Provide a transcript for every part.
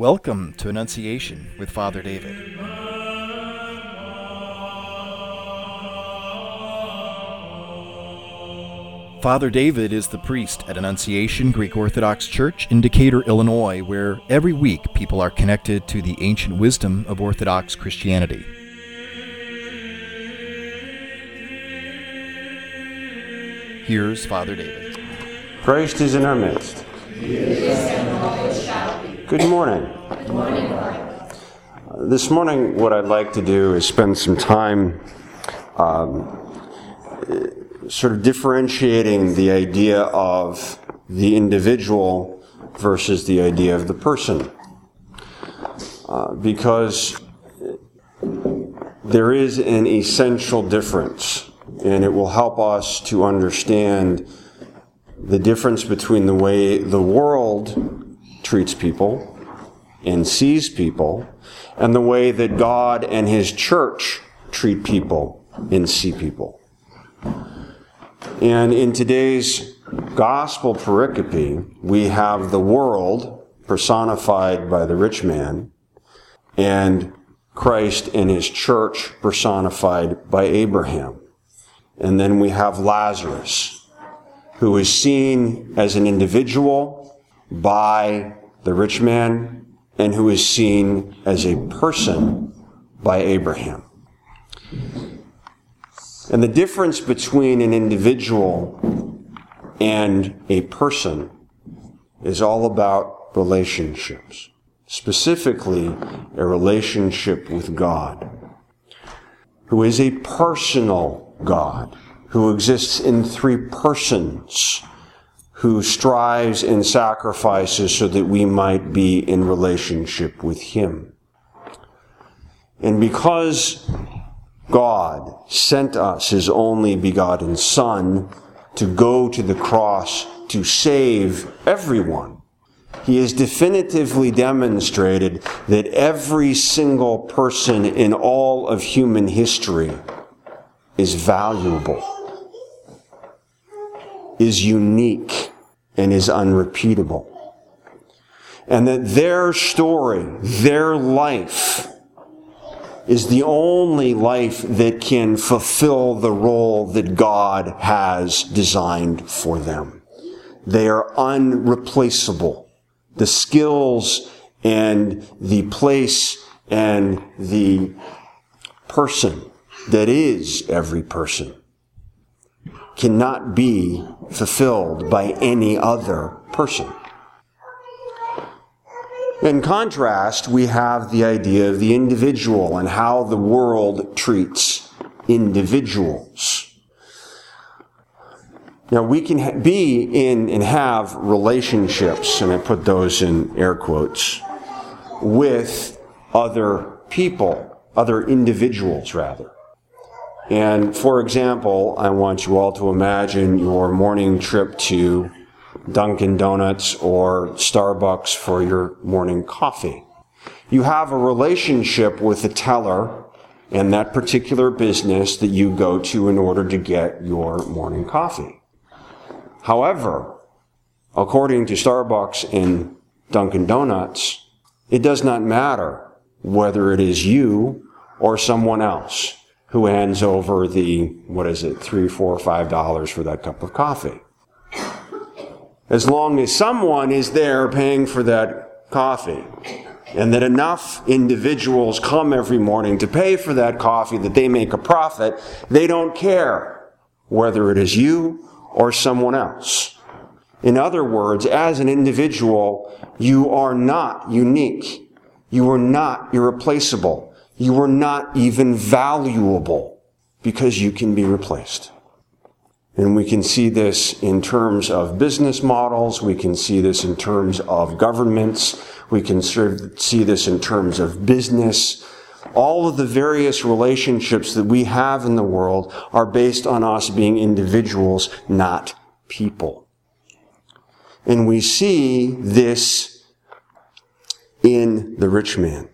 Welcome to Annunciation with Father David. Father David is the priest at Annunciation Greek Orthodox Church in Decatur, Illinois, where every week people are connected to the ancient wisdom of Orthodox Christianity. Here's Father David. Christ is in our midst. Good morning. Uh, this morning, what I'd like to do is spend some time um, sort of differentiating the idea of the individual versus the idea of the person. Uh, because there is an essential difference, and it will help us to understand the difference between the way the world treats people and sees people and the way that God and His church treat people and see people. And in today's gospel pericope, we have the world personified by the rich man and Christ and his church personified by Abraham. And then we have Lazarus, who is seen as an individual by the rich man and who is seen as a person by Abraham. And the difference between an individual and a person is all about relationships, specifically a relationship with God, who is a personal God, who exists in three persons, who strives and sacrifices so that we might be in relationship with Him. And because God sent us his only begotten Son to go to the cross to save everyone. He has definitively demonstrated that every single person in all of human history is valuable, is unique, and is unrepeatable. And that their story, their life, is the only life that can fulfill the role that God has designed for them. They are unreplaceable. The skills and the place and the person that is every person cannot be fulfilled by any other person. In contrast, we have the idea of the individual and how the world treats individuals. Now, we can be in and have relationships, and I put those in air quotes, with other people, other individuals, rather. And for example, I want you all to imagine your morning trip to Dunkin' Donuts or Starbucks for your morning coffee. You have a relationship with the teller in that particular business that you go to in order to get your morning coffee. However, according to Starbucks and Dunkin' Donuts, it does not matter whether it is you or someone else who hands over the, what is it, three, four, five dollars for that cup of coffee as long as someone is there paying for that coffee. And that enough individuals come every morning to pay for that coffee that they make a profit, they don't care whether it is you or someone else. In other words, as an individual, you are not unique. You are not irreplaceable. You are not even valuable because you can be replaced. And we can see this in terms of business models. We can see this in terms of governments. We can see this in terms of business. All of the various relationships that we have in the world are based on us being individuals, not people. And we see this in the rich man.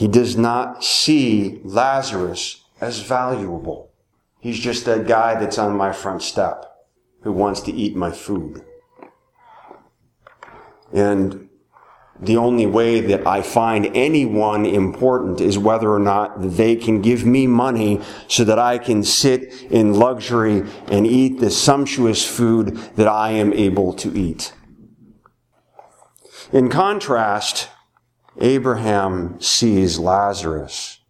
He does not see Lazarus as valuable. He's just that guy that's on my front step who wants to eat my food. And the only way that I find anyone important is whether or not they can give me money so that I can sit in luxury and eat the sumptuous food that I am able to eat. In contrast, Abraham sees Lazarus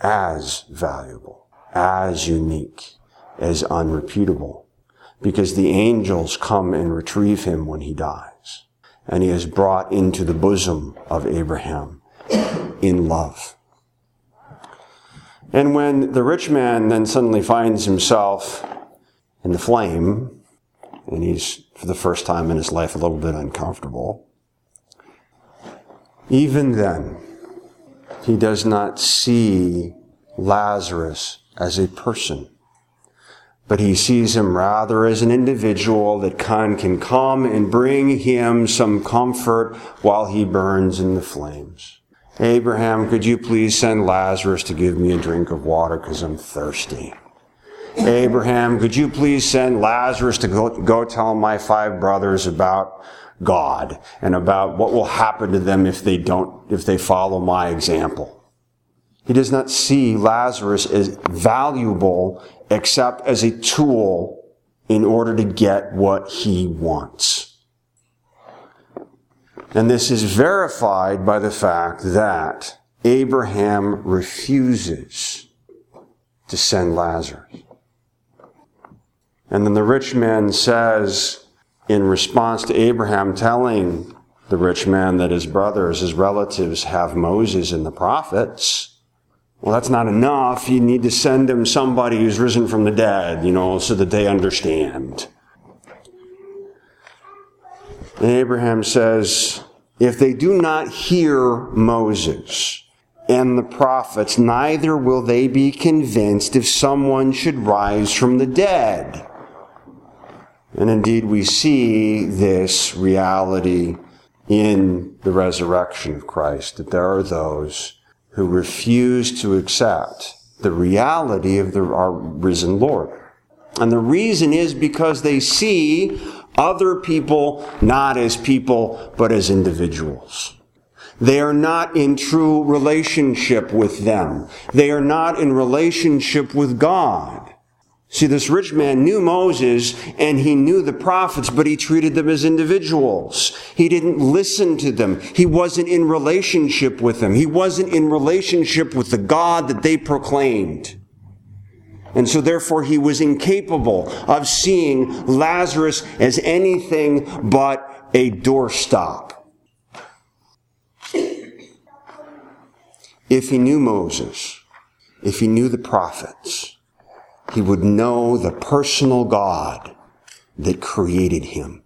as valuable, as unique, as unreputable, because the angels come and retrieve him when he dies, and he is brought into the bosom of Abraham in love. And when the rich man then suddenly finds himself in the flame, and he's for the first time in his life a little bit uncomfortable, even then, he does not see Lazarus as a person, but he sees him rather as an individual that can, can come and bring him some comfort while he burns in the flames. Abraham, could you please send Lazarus to give me a drink of water because I'm thirsty? Abraham, could you please send Lazarus to go, go tell my five brothers about God and about what will happen to them if they don't, if they follow my example. He does not see Lazarus as valuable except as a tool in order to get what he wants. And this is verified by the fact that Abraham refuses to send Lazarus. And then the rich man says, in response to Abraham telling the rich man that his brothers, his relatives have Moses and the prophets. Well, that's not enough. You need to send them somebody who's risen from the dead, you know, so that they understand. And Abraham says, if they do not hear Moses and the prophets, neither will they be convinced if someone should rise from the dead. And indeed, we see this reality in the resurrection of Christ, that there are those who refuse to accept the reality of the, our risen Lord. And the reason is because they see other people not as people, but as individuals. They are not in true relationship with them. They are not in relationship with God. See, this rich man knew Moses and he knew the prophets, but he treated them as individuals. He didn't listen to them. He wasn't in relationship with them. He wasn't in relationship with the God that they proclaimed. And so therefore he was incapable of seeing Lazarus as anything but a doorstop. If he knew Moses, if he knew the prophets, he would know the personal God that created him.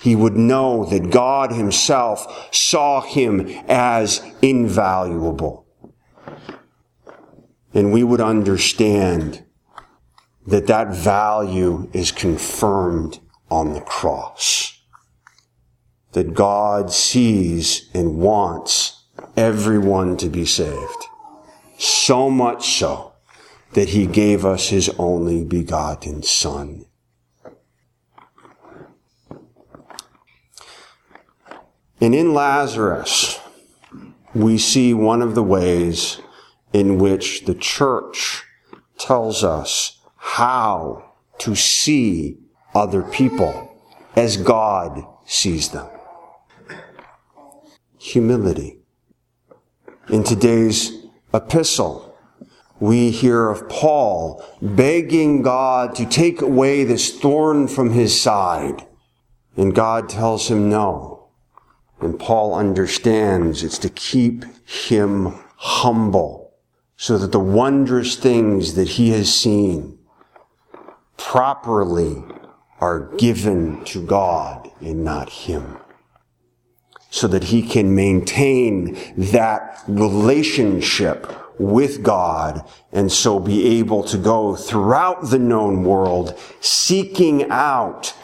He would know that God himself saw him as invaluable. And we would understand that that value is confirmed on the cross. That God sees and wants everyone to be saved. So much so that he gave us his only begotten Son. And in Lazarus, we see one of the ways in which the church tells us how to see other people as God sees them. Humility. In today's epistle, we hear of Paul begging God to take away this thorn from his side. And God tells him no. And Paul understands it's to keep him humble so that the wondrous things that he has seen properly are given to God and not him. So that he can maintain that relationship with God and so be able to go throughout the known world seeking out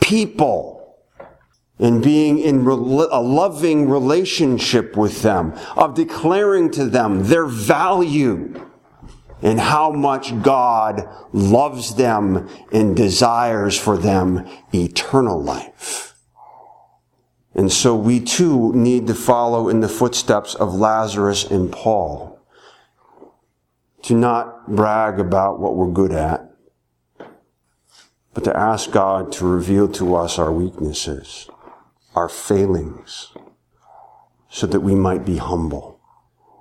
people and being in a loving relationship with them, of declaring to them their value and how much God loves them and desires for them eternal life. And so we too need to follow in the footsteps of Lazarus and Paul. To not brag about what we're good at, but to ask God to reveal to us our weaknesses, our failings, so that we might be humble,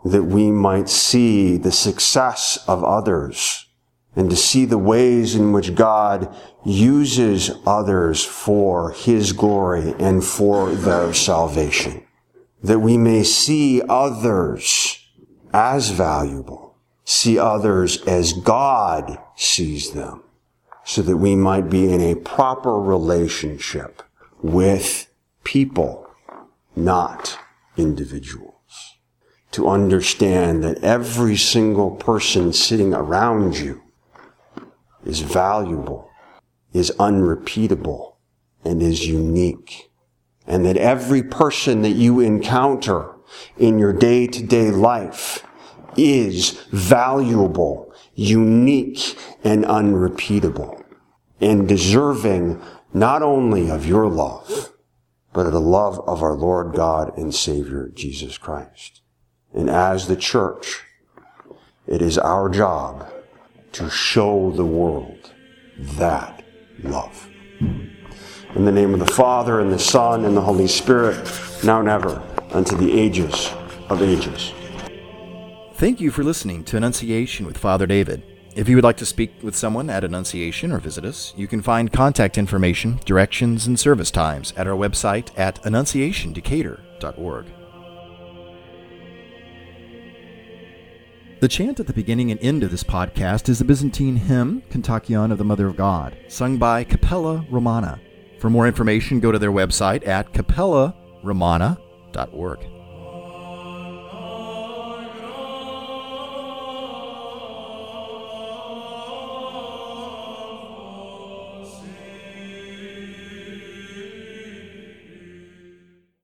that we might see the success of others and to see the ways in which God uses others for His glory and for their salvation. That we may see others as valuable, see others as God sees them, so that we might be in a proper relationship with people, not individuals. To understand that every single person sitting around you is valuable, is unrepeatable, and is unique. And that every person that you encounter in your day to day life is valuable, unique, and unrepeatable, and deserving not only of your love, but of the love of our Lord God and Savior Jesus Christ. And as the church, it is our job to show the world that love. In the name of the Father, and the Son, and the Holy Spirit, now and ever, unto the ages of ages. Thank you for listening to Annunciation with Father David. If you would like to speak with someone at Annunciation or visit us, you can find contact information, directions, and service times at our website at annunciationdecatur.org. The chant at the beginning and end of this podcast is the Byzantine hymn, Kontakion of the Mother of God, sung by Cappella Romana. For more information, go to their website at cappellaromana.org.